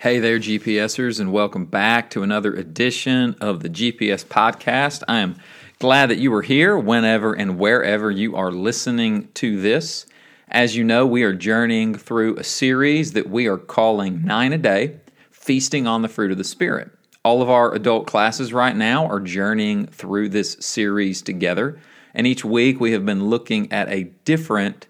Hey there, GPSers, and welcome back to another edition of the GPS Podcast. I am glad that you are here whenever and wherever you are listening to this. As you know, we are journeying through a series that we are calling Nine a Day Feasting on the Fruit of the Spirit. All of our adult classes right now are journeying through this series together, and each week we have been looking at a different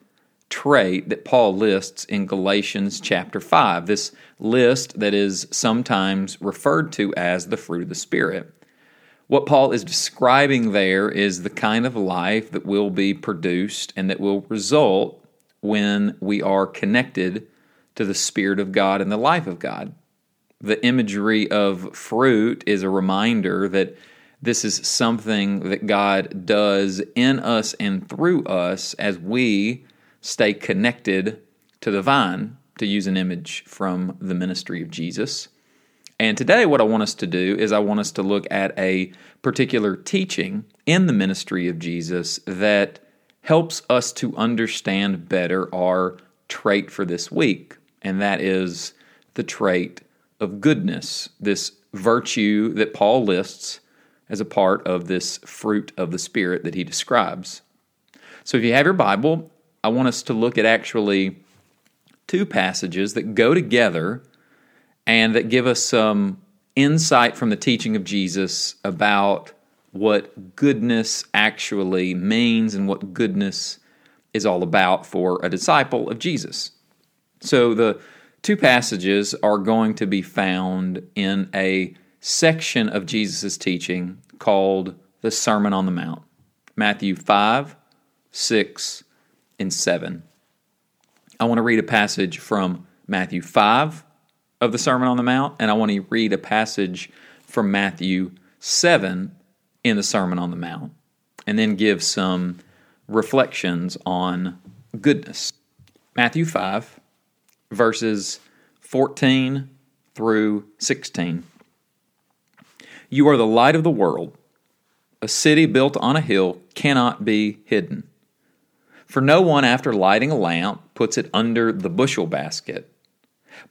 trait that Paul lists in Galatians chapter 5, this list that is sometimes referred to as the fruit of the Spirit. What Paul is describing there is the kind of life that will be produced and that will result when we are connected to the Spirit of God and the life of God. The imagery of fruit is a reminder that this is something that God does in us and through us as we stay connected to the vine, to use an image from the ministry of Jesus. And today, what I want us to do is I want us to look at a particular teaching in the ministry of Jesus that helps us to understand better our trait for this week, and that is the trait of goodness, this virtue that Paul lists as a part of this fruit of the Spirit that he describes. So, if you have your Bible, I want us to look at actually two passages that go together and that give us some insight from the teaching of Jesus about what goodness actually means and what goodness is all about for a disciple of Jesus. So the two passages are going to be found in a section of Jesus' teaching called the Sermon on the Mount Matthew 5, 6, and 7. I want to read a passage from Matthew 5 of the Sermon on the Mount, and I want to read a passage from Matthew 7 in the Sermon on the Mount, and then give some reflections on goodness. Matthew 5, verses 14 through 16. You are the light of the world. A city built on a hill cannot be hidden. For no one, after lighting a lamp, puts it under the bushel basket,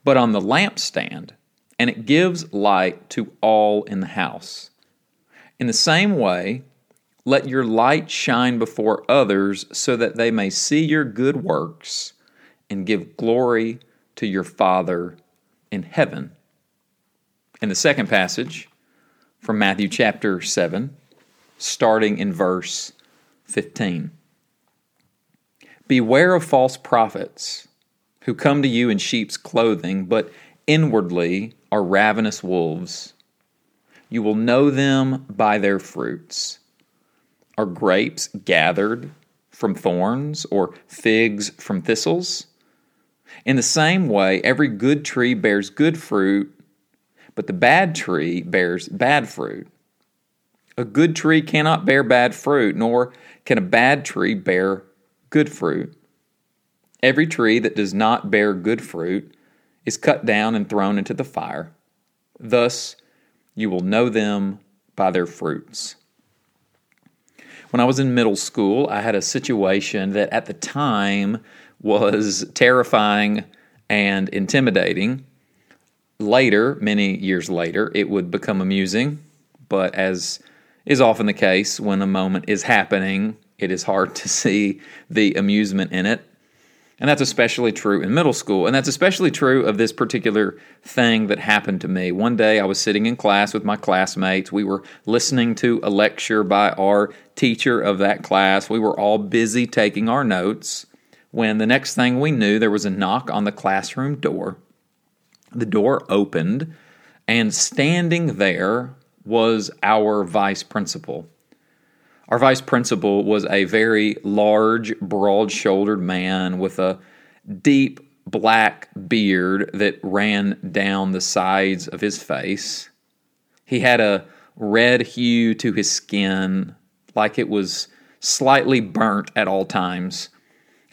but on the lampstand, and it gives light to all in the house. In the same way, let your light shine before others so that they may see your good works and give glory to your Father in heaven. In the second passage from Matthew chapter 7, starting in verse 15. Beware of false prophets who come to you in sheep's clothing, but inwardly are ravenous wolves. You will know them by their fruits. Are grapes gathered from thorns, or figs from thistles? In the same way, every good tree bears good fruit, but the bad tree bears bad fruit. A good tree cannot bear bad fruit, nor can a bad tree bear good fruit. Every tree that does not bear good fruit is cut down and thrown into the fire. Thus, you will know them by their fruits. When I was in middle school, I had a situation that at the time was terrifying and intimidating. Later, many years later, it would become amusing, but as is often the case when a moment is happening, it is hard to see the amusement in it. And that's especially true in middle school. And that's especially true of this particular thing that happened to me. One day I was sitting in class with my classmates. We were listening to a lecture by our teacher of that class. We were all busy taking our notes when the next thing we knew, there was a knock on the classroom door. The door opened, and standing there was our vice principal. Our vice principal was a very large, broad shouldered man with a deep black beard that ran down the sides of his face. He had a red hue to his skin, like it was slightly burnt at all times.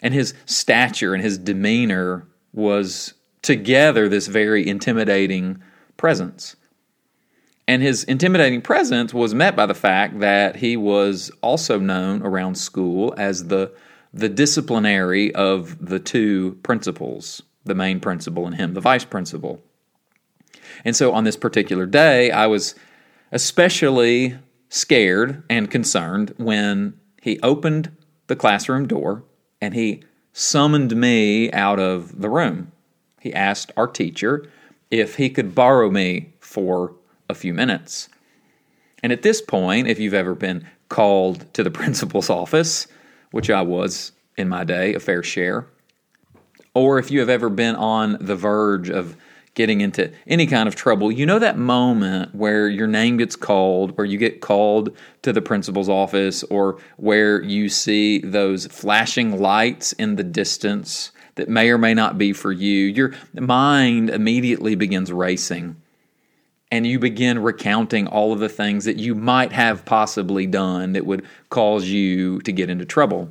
And his stature and his demeanor was together this very intimidating presence. And his intimidating presence was met by the fact that he was also known around school as the, the disciplinary of the two principals, the main principal and him, the vice principal. And so on this particular day, I was especially scared and concerned when he opened the classroom door and he summoned me out of the room. He asked our teacher if he could borrow me for a few minutes. And at this point, if you've ever been called to the principal's office, which I was in my day, a fair share, or if you have ever been on the verge of getting into any kind of trouble, you know that moment where your name gets called, where you get called to the principal's office, or where you see those flashing lights in the distance that may or may not be for you. Your mind immediately begins racing. And you begin recounting all of the things that you might have possibly done that would cause you to get into trouble.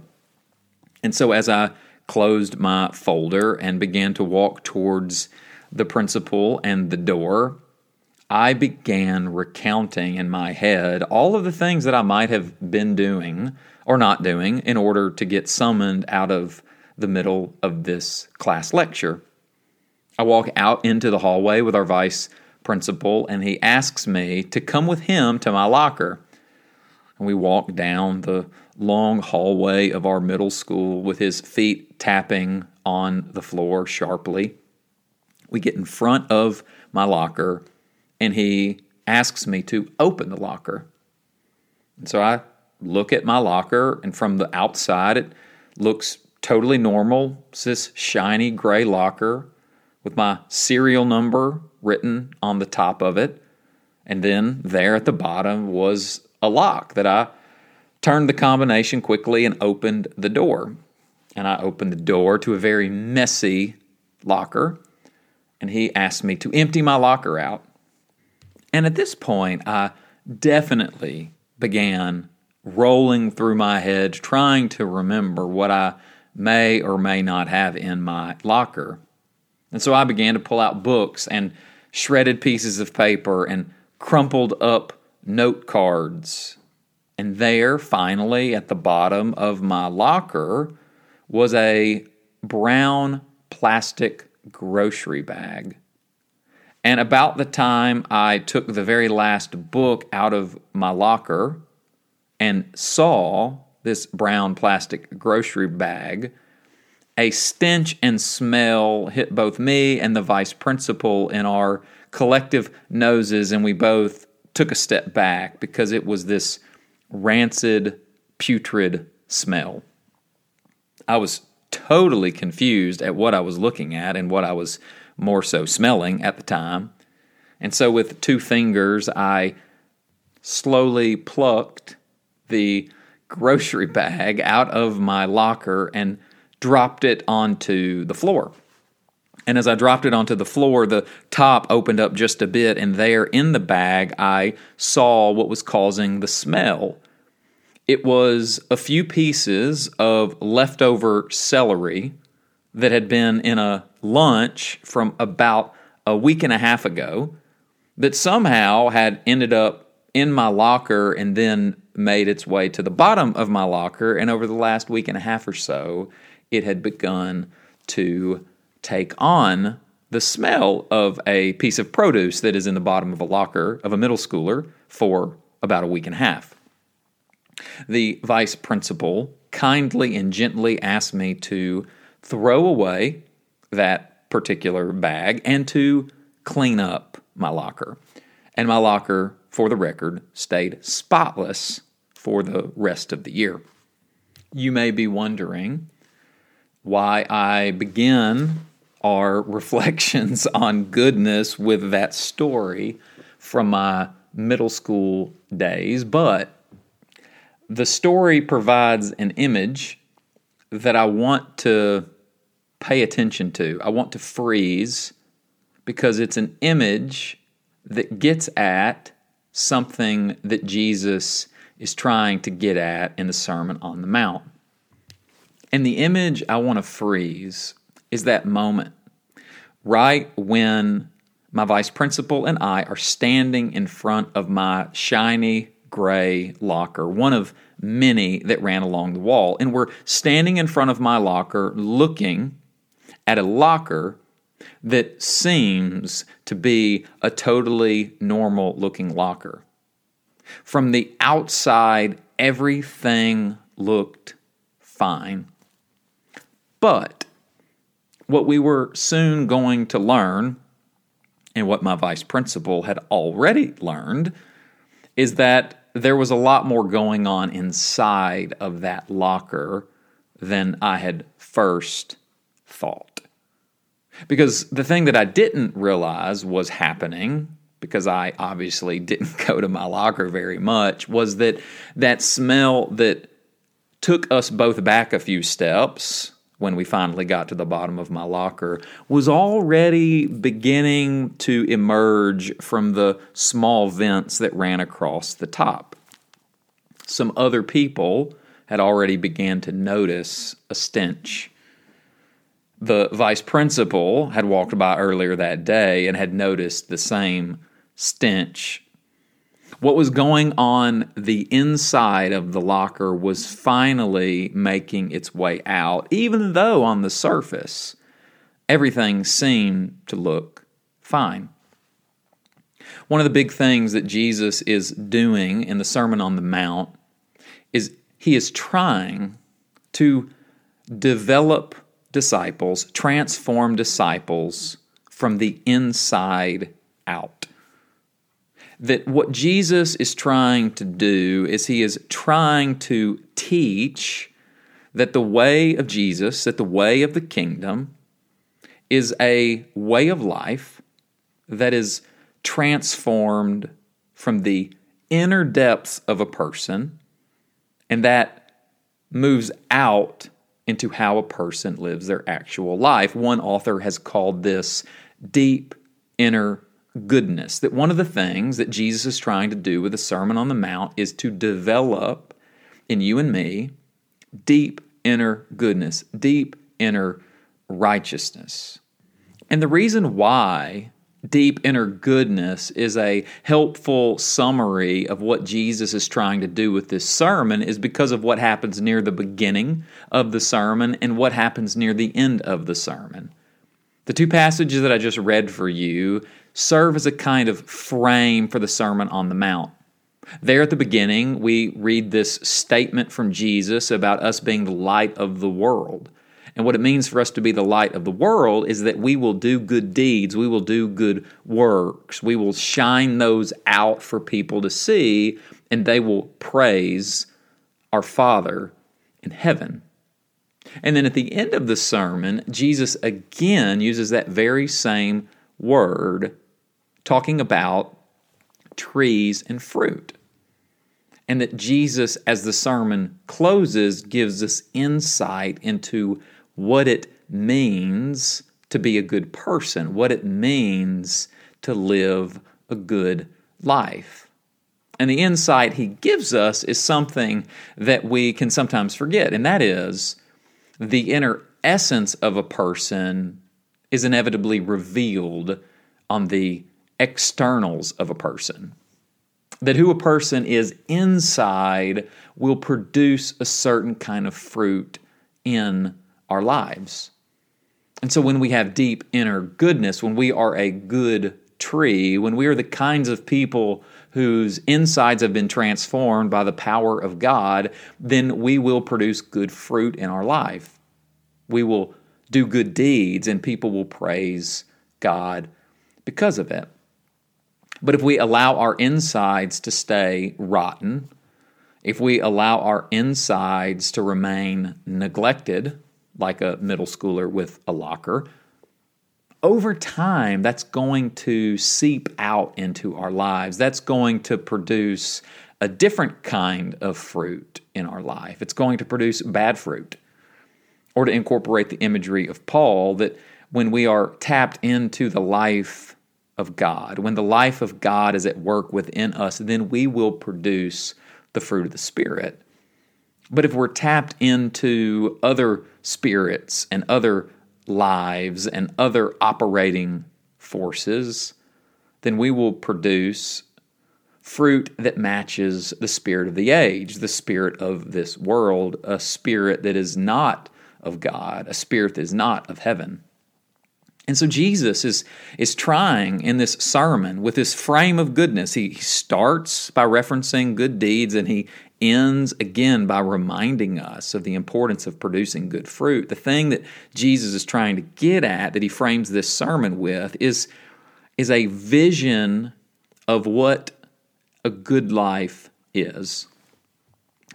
And so, as I closed my folder and began to walk towards the principal and the door, I began recounting in my head all of the things that I might have been doing or not doing in order to get summoned out of the middle of this class lecture. I walk out into the hallway with our vice principal, and he asks me to come with him to my locker. And we walk down the long hallway of our middle school with his feet tapping on the floor sharply. We get in front of my locker, and he asks me to open the locker. And so I look at my locker, and from the outside, it looks totally normal. It's this shiny gray locker with my serial number written on the top of it. And then there at the bottom was a lock that I turned the combination quickly and opened the door. And I opened the door to a very messy locker and he asked me to empty my locker out. And at this point, I definitely began rolling through my head, trying to remember what I may or may not have in my locker. And so I began to pull out books and shredded pieces of paper and crumpled up note cards. And there, finally, at the bottom of my locker, was a brown plastic grocery bag. And about the time I took the very last book out of my locker and saw this brown plastic grocery bag, a stench and smell hit both me and the vice principal in our collective noses, and we both took a step back because it was this rancid, putrid smell. I was totally confused at what I was looking at and what I was more so smelling at the time. And so, with two fingers, I slowly plucked the grocery bag out of my locker and dropped it onto the floor. And as I dropped it onto the floor, the top opened up just a bit, and there in the bag, I saw what was causing the smell. It was a few pieces of leftover celery that had been in a lunch from about a week and a half ago that somehow had ended up in my locker and then made its way to the bottom of my locker. And over the last week and a half or so, it had begun to take on the smell of a piece of produce that is in the bottom of a locker of a middle schooler for about a week and a half. The vice principal kindly and gently asked me to throw away that particular bag and to clean up my locker. And my locker, for the record, stayed spotless for the rest of the year. You may be wondering why I begin our reflections on goodness with that story from my middle school days, but the story provides an image that I want to pay attention to. I want to freeze because it's an image that gets at something that Jesus is trying to get at in the Sermon on the Mount. And the image I want to freeze is that moment right when my vice principal and I are standing in front of my shiny gray locker, one of many that ran along the wall. And we're standing in front of my locker looking at a locker that seems to be a totally normal looking locker. From the outside, everything looked fine. But what we were soon going to learn, and what my vice principal had already learned, is that there was a lot more going on inside of that locker than I had first thought. Because the thing that I didn't realize was happening, because I obviously didn't go to my locker very much, was that that smell that took us both back a few steps when we finally got to the bottom of my locker was already beginning to emerge from the small vents that ran across the top. Some other people had already began to notice a stench. The vice principal had walked by earlier that day and had noticed the same stench what was going on the inside of the locker was finally making its way out, even though on the surface everything seemed to look fine. One of the big things that Jesus is doing in the Sermon on the Mount is he is trying to develop disciples, transform disciples from the inside out that what Jesus is trying to do is he is trying to teach that the way of Jesus, that the way of the kingdom, is a way of life that is transformed from the inner depths of a person and that moves out into how a person lives their actual life. One author has called this deep inner goodness. That one of the things that Jesus is trying to do with the Sermon on the Mount is to develop in you and me deep inner goodness, deep inner righteousness. And the reason why deep inner goodness is a helpful summary of what Jesus is trying to do with this sermon is because of what happens near the beginning of the sermon and what happens near the end of the sermon. The two passages that I just read for you serve as a kind of frame for the Sermon on the Mount. There at the beginning, we read this statement from Jesus about us being the light of the world. And what it means for us to be the light of the world is that we will do good deeds, we will do good works, we will shine those out for people to see, and they will praise our Father in heaven. And then at the end of the sermon, Jesus again uses that very same word talking about trees and fruit. And that Jesus, as the sermon closes, gives us insight into what it means to be a good person, what it means to live a good life. And the insight he gives us is something that we can sometimes forget, and that is the inner essence of a person is inevitably revealed on the externals of a person. That who a person is inside will produce a certain kind of fruit in our lives. And so when we have deep inner goodness, when we are a good tree, when we are the kinds of people whose insides have been transformed by the power of God, then we will produce good fruit in our life. We will do good deeds and people will praise God because of it. But if we allow our insides to stay rotten, if we allow our insides to remain neglected, like a middle schooler with a locker, over time, that's going to seep out into our lives. That's going to produce a different kind of fruit in our life. It's going to produce bad fruit. Or to incorporate the imagery of Paul, that when we are tapped into the life of God, when the life of God is at work within us, then we will produce the fruit of the Spirit. But if we're tapped into other spirits and other lives and other operating forces, then we will produce fruit that matches the spirit of the age, the spirit of this world, a spirit that is not of God, a spirit that is not of heaven. And so Jesus is, is trying in this sermon with this frame of goodness. He starts by referencing good deeds and he ends again by reminding us of the importance of producing good fruit. The thing that Jesus is trying to get at, that he frames this sermon with, is, is a vision of what a good life is.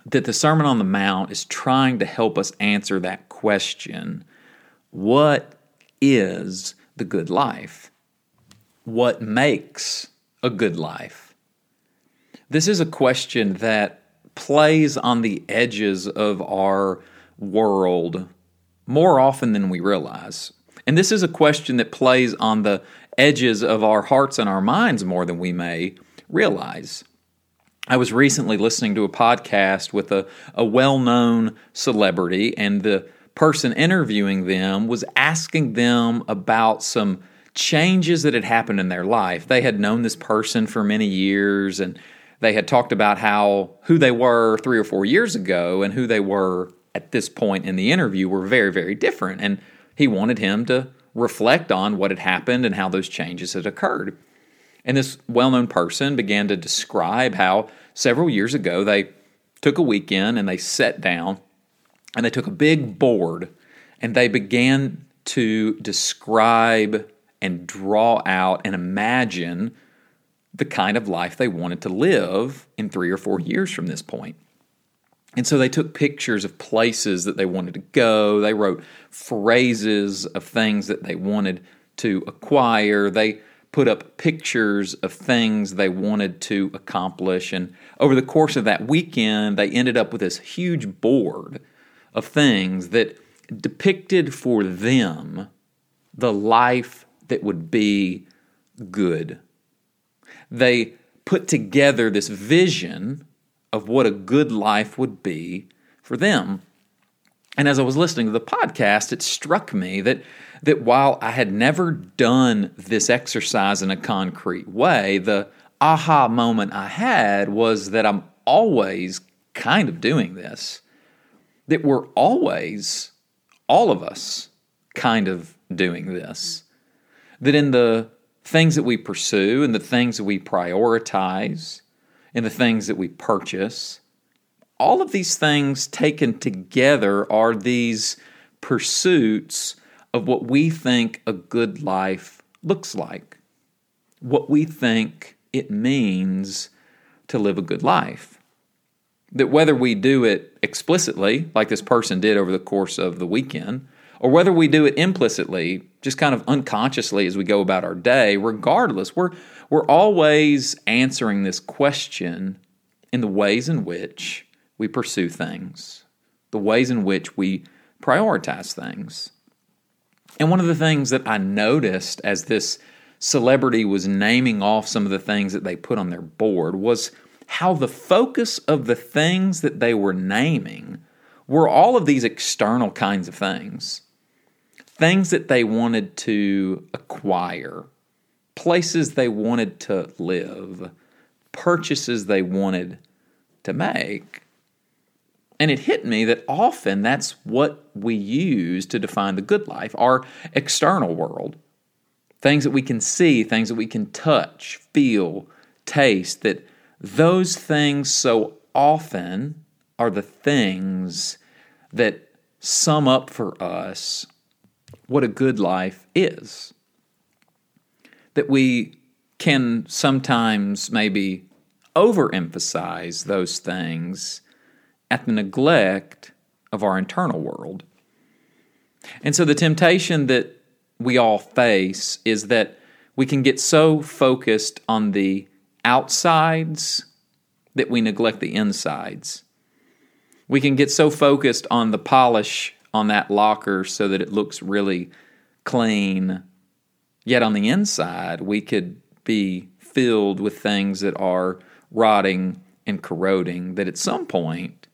That the Sermon on the Mount is trying to help us answer that question What is the good life? What makes a good life? This is a question that plays on the edges of our world more often than we realize. And this is a question that plays on the edges of our hearts and our minds more than we may realize. I was recently listening to a podcast with a, a well known celebrity, and the person interviewing them was asking them about some changes that had happened in their life. They had known this person for many years and they had talked about how who they were 3 or 4 years ago and who they were at this point in the interview were very very different and he wanted him to reflect on what had happened and how those changes had occurred. And this well-known person began to describe how several years ago they took a weekend and they sat down and they took a big board and they began to describe and draw out and imagine the kind of life they wanted to live in three or four years from this point. And so they took pictures of places that they wanted to go. They wrote phrases of things that they wanted to acquire. They put up pictures of things they wanted to accomplish. And over the course of that weekend, they ended up with this huge board of things that depicted for them the life that would be good. They put together this vision of what a good life would be for them. And as I was listening to the podcast, it struck me that, that while I had never done this exercise in a concrete way, the aha moment I had was that I'm always kind of doing this that we're always, all of us, kind of doing this. That in the things that we pursue and the things that we prioritize and the things that we purchase, all of these things taken together are these pursuits of what we think a good life looks like, what we think it means to live a good life that whether we do it explicitly, like this person did over the course of the weekend, or whether we do it implicitly, just kind of unconsciously as we go about our day, regardless, we're, we're always answering this question in the ways in which we pursue things, the ways in which we prioritize things. And one of the things that I noticed as this celebrity was naming off some of the things that they put on their board was how the focus of the things that they were naming were all of these external kinds of things. Things that they wanted to acquire, places they wanted to live, purchases they wanted to make. And it hit me that often that's what we use to define the good life, our external world. Things that we can see, things that we can touch, feel, taste, that those things so often are the things that sum up for us what a good life is. That we can sometimes maybe overemphasize those things at the neglect of our internal world. And so the temptation that we all face is that we can get so focused on the outsides that we neglect the insides. We can get so focused on the polish on that locker so that it looks really clean, yet on the inside, we could be filled with things that are rotting and corroding that at some point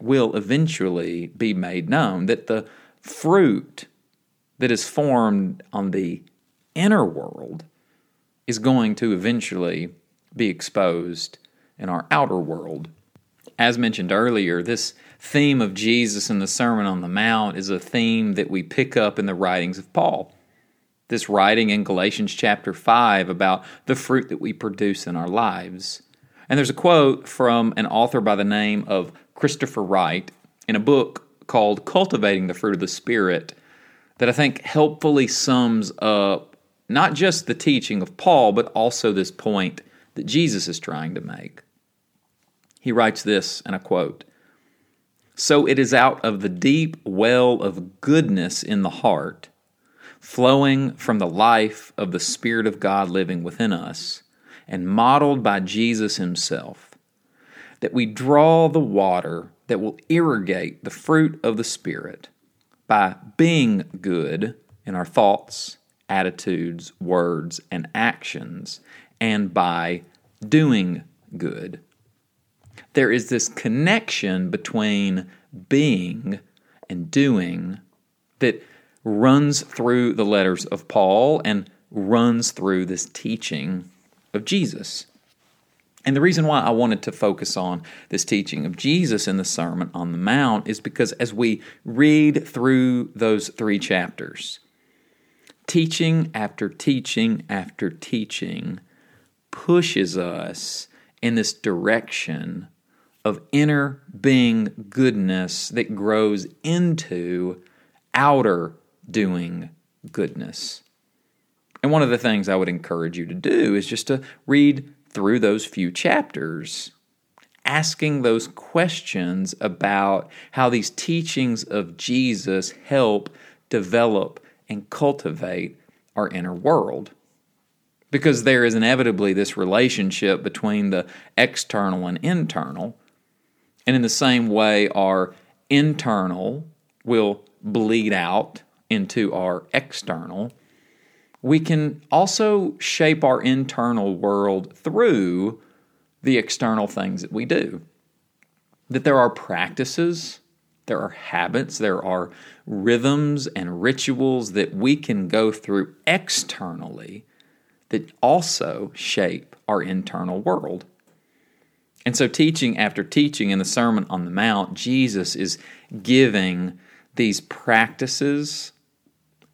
will eventually be made known. That the fruit that is formed on the inner world is going to eventually be exposed in our outer world. As mentioned earlier, this theme of Jesus in the Sermon on the Mount is a theme that we pick up in the writings of Paul. this writing in Galatians chapter 5 about the fruit that we produce in our lives. And there's a quote from an author by the name of Christopher Wright in a book called Cultivating the Fruit of the Spirit that I think helpfully sums up not just the teaching of Paul, but also this point that Jesus is trying to make. He writes this, and I quote So it is out of the deep well of goodness in the heart, flowing from the life of the Spirit of God living within us, and modeled by Jesus Himself, that we draw the water that will irrigate the fruit of the Spirit by being good in our thoughts, attitudes, words, and actions, and by doing good. There is this connection between being and doing that runs through the letters of Paul and runs through this teaching of Jesus. And the reason why I wanted to focus on this teaching of Jesus in the Sermon on the Mount is because as we read through those three chapters, teaching after teaching after teaching pushes us in this direction of inner being goodness that grows into outer doing goodness. And one of the things I would encourage you to do is just to read through those few chapters, asking those questions about how these teachings of Jesus help develop and cultivate our inner world. Because there is inevitably this relationship between the external and internal. And in the same way, our internal will bleed out into our external we can also shape our internal world through the external things that we do. That there are practices, there are habits, there are rhythms and rituals that we can go through externally that also shape our internal world. And so, teaching after teaching in the Sermon on the Mount, Jesus is giving these practices,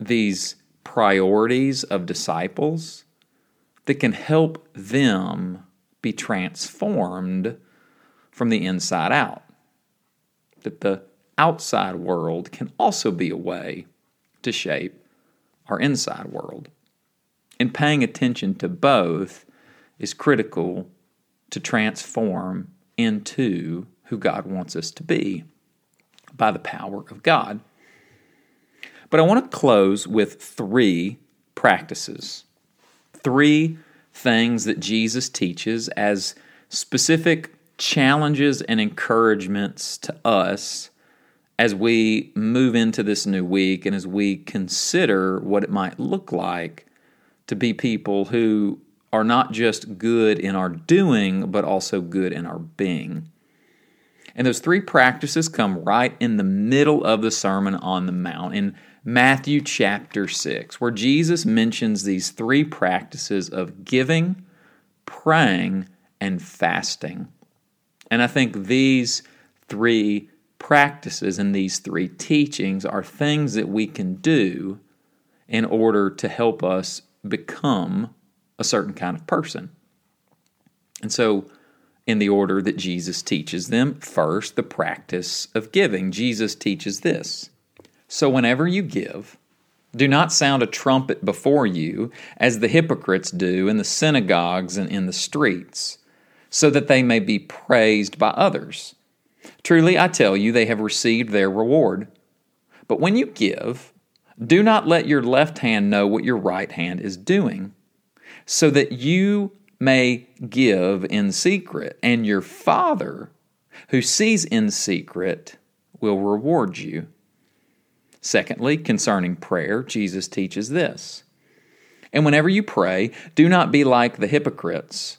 these priorities of disciples that can help them be transformed from the inside out. That the outside world can also be a way to shape our inside world. And paying attention to both is critical to transform into who God wants us to be by the power of God. But I want to close with three practices, three things that Jesus teaches as specific challenges and encouragements to us as we move into this new week and as we consider what it might look like to be people who are not just good in our doing, but also good in our being. And those three practices come right in the middle of the Sermon on the Mount. In Matthew chapter 6, where Jesus mentions these three practices of giving, praying, and fasting. And I think these three practices and these three teachings are things that we can do in order to help us become a certain kind of person. And so, in the order that Jesus teaches them, first, the practice of giving. Jesus teaches this so whenever you give, do not sound a trumpet before you, as the hypocrites do in the synagogues and in the streets, so that they may be praised by others. Truly, I tell you, they have received their reward. But when you give, do not let your left hand know what your right hand is doing, so that you may give in secret, and your Father, who sees in secret, will reward you. Secondly, concerning prayer, Jesus teaches this. And whenever you pray, do not be like the hypocrites,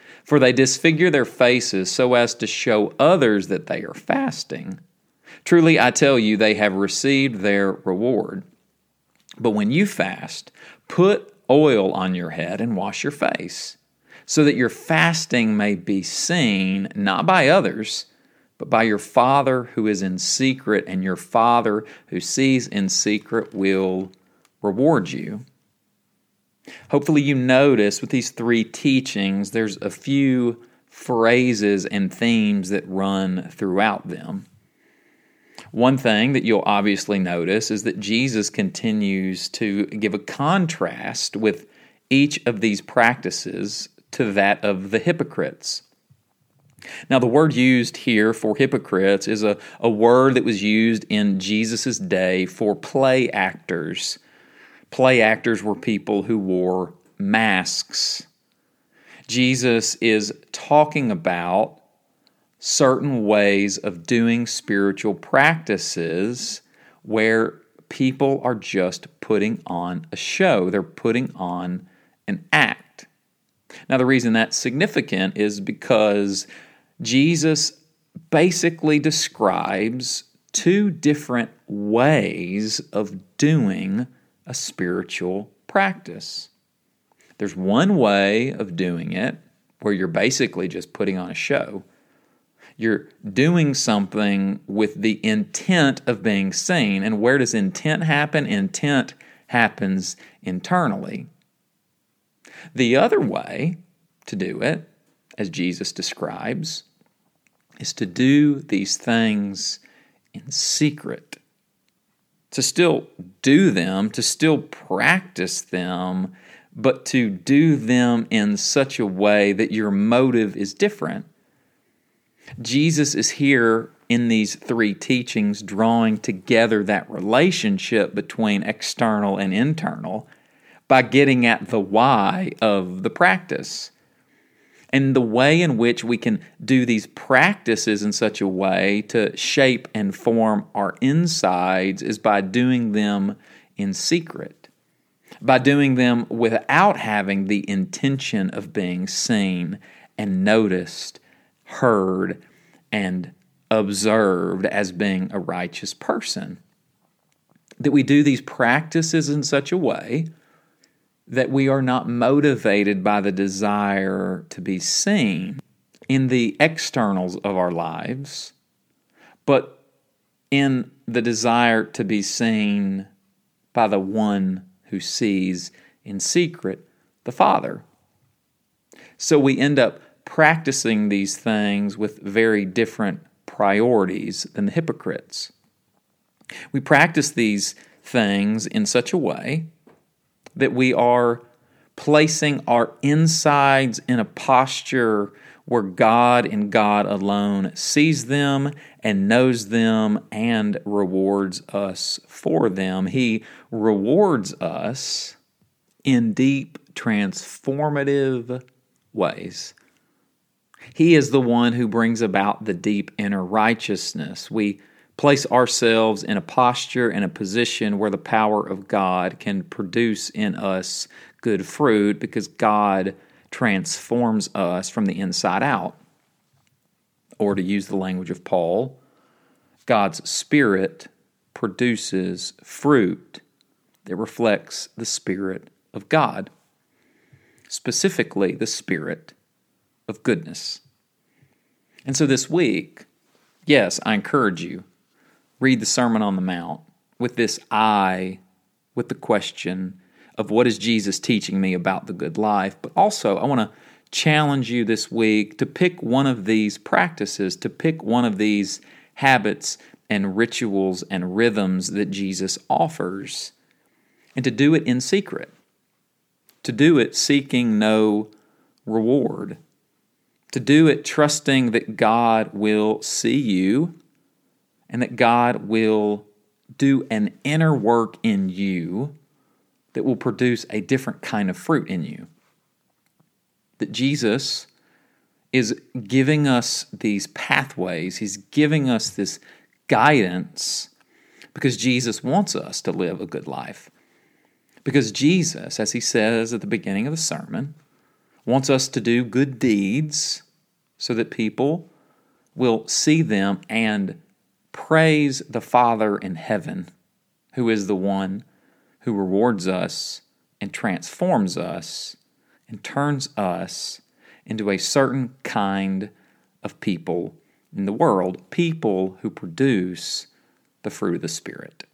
for they disfigure their faces so as to show others that they are fasting. Truly, I tell you, they have received their reward. But when you fast, put oil on your head and wash your face, so that your fasting may be seen not by others, but by your Father who is in secret, and your Father who sees in secret will reward you. Hopefully, you notice with these three teachings, there's a few phrases and themes that run throughout them. One thing that you'll obviously notice is that Jesus continues to give a contrast with each of these practices to that of the hypocrites. Now, the word used here for hypocrites is a, a word that was used in Jesus' day for play actors Play actors were people who wore masks. Jesus is talking about certain ways of doing spiritual practices where people are just putting on a show, they're putting on an act. Now, the reason that's significant is because Jesus basically describes two different ways of doing a spiritual practice. There's one way of doing it where you're basically just putting on a show. You're doing something with the intent of being seen. And where does intent happen? Intent happens internally. The other way to do it, as Jesus describes, is to do these things in secret to still do them, to still practice them, but to do them in such a way that your motive is different. Jesus is here in these three teachings drawing together that relationship between external and internal by getting at the why of the practice. And the way in which we can do these practices in such a way to shape and form our insides is by doing them in secret, by doing them without having the intention of being seen and noticed, heard, and observed as being a righteous person. That we do these practices in such a way that we are not motivated by the desire to be seen in the externals of our lives, but in the desire to be seen by the one who sees in secret, the Father. So we end up practicing these things with very different priorities than the hypocrites. We practice these things in such a way that we are placing our insides in a posture where God and God alone sees them and knows them and rewards us for them. He rewards us in deep, transformative ways. He is the one who brings about the deep inner righteousness. We place ourselves in a posture and a position where the power of God can produce in us good fruit because God transforms us from the inside out. Or to use the language of Paul, God's Spirit produces fruit that reflects the Spirit of God, specifically the Spirit of goodness. And so this week, yes, I encourage you read the Sermon on the Mount with this eye, with the question of what is Jesus teaching me about the good life. But also, I want to challenge you this week to pick one of these practices, to pick one of these habits and rituals and rhythms that Jesus offers, and to do it in secret, to do it seeking no reward, to do it trusting that God will see you and that God will do an inner work in you that will produce a different kind of fruit in you. That Jesus is giving us these pathways, He's giving us this guidance because Jesus wants us to live a good life. Because Jesus, as he says at the beginning of the sermon, wants us to do good deeds so that people will see them and praise the Father in heaven, who is the one who rewards us and transforms us and turns us into a certain kind of people in the world, people who produce the fruit of the Spirit.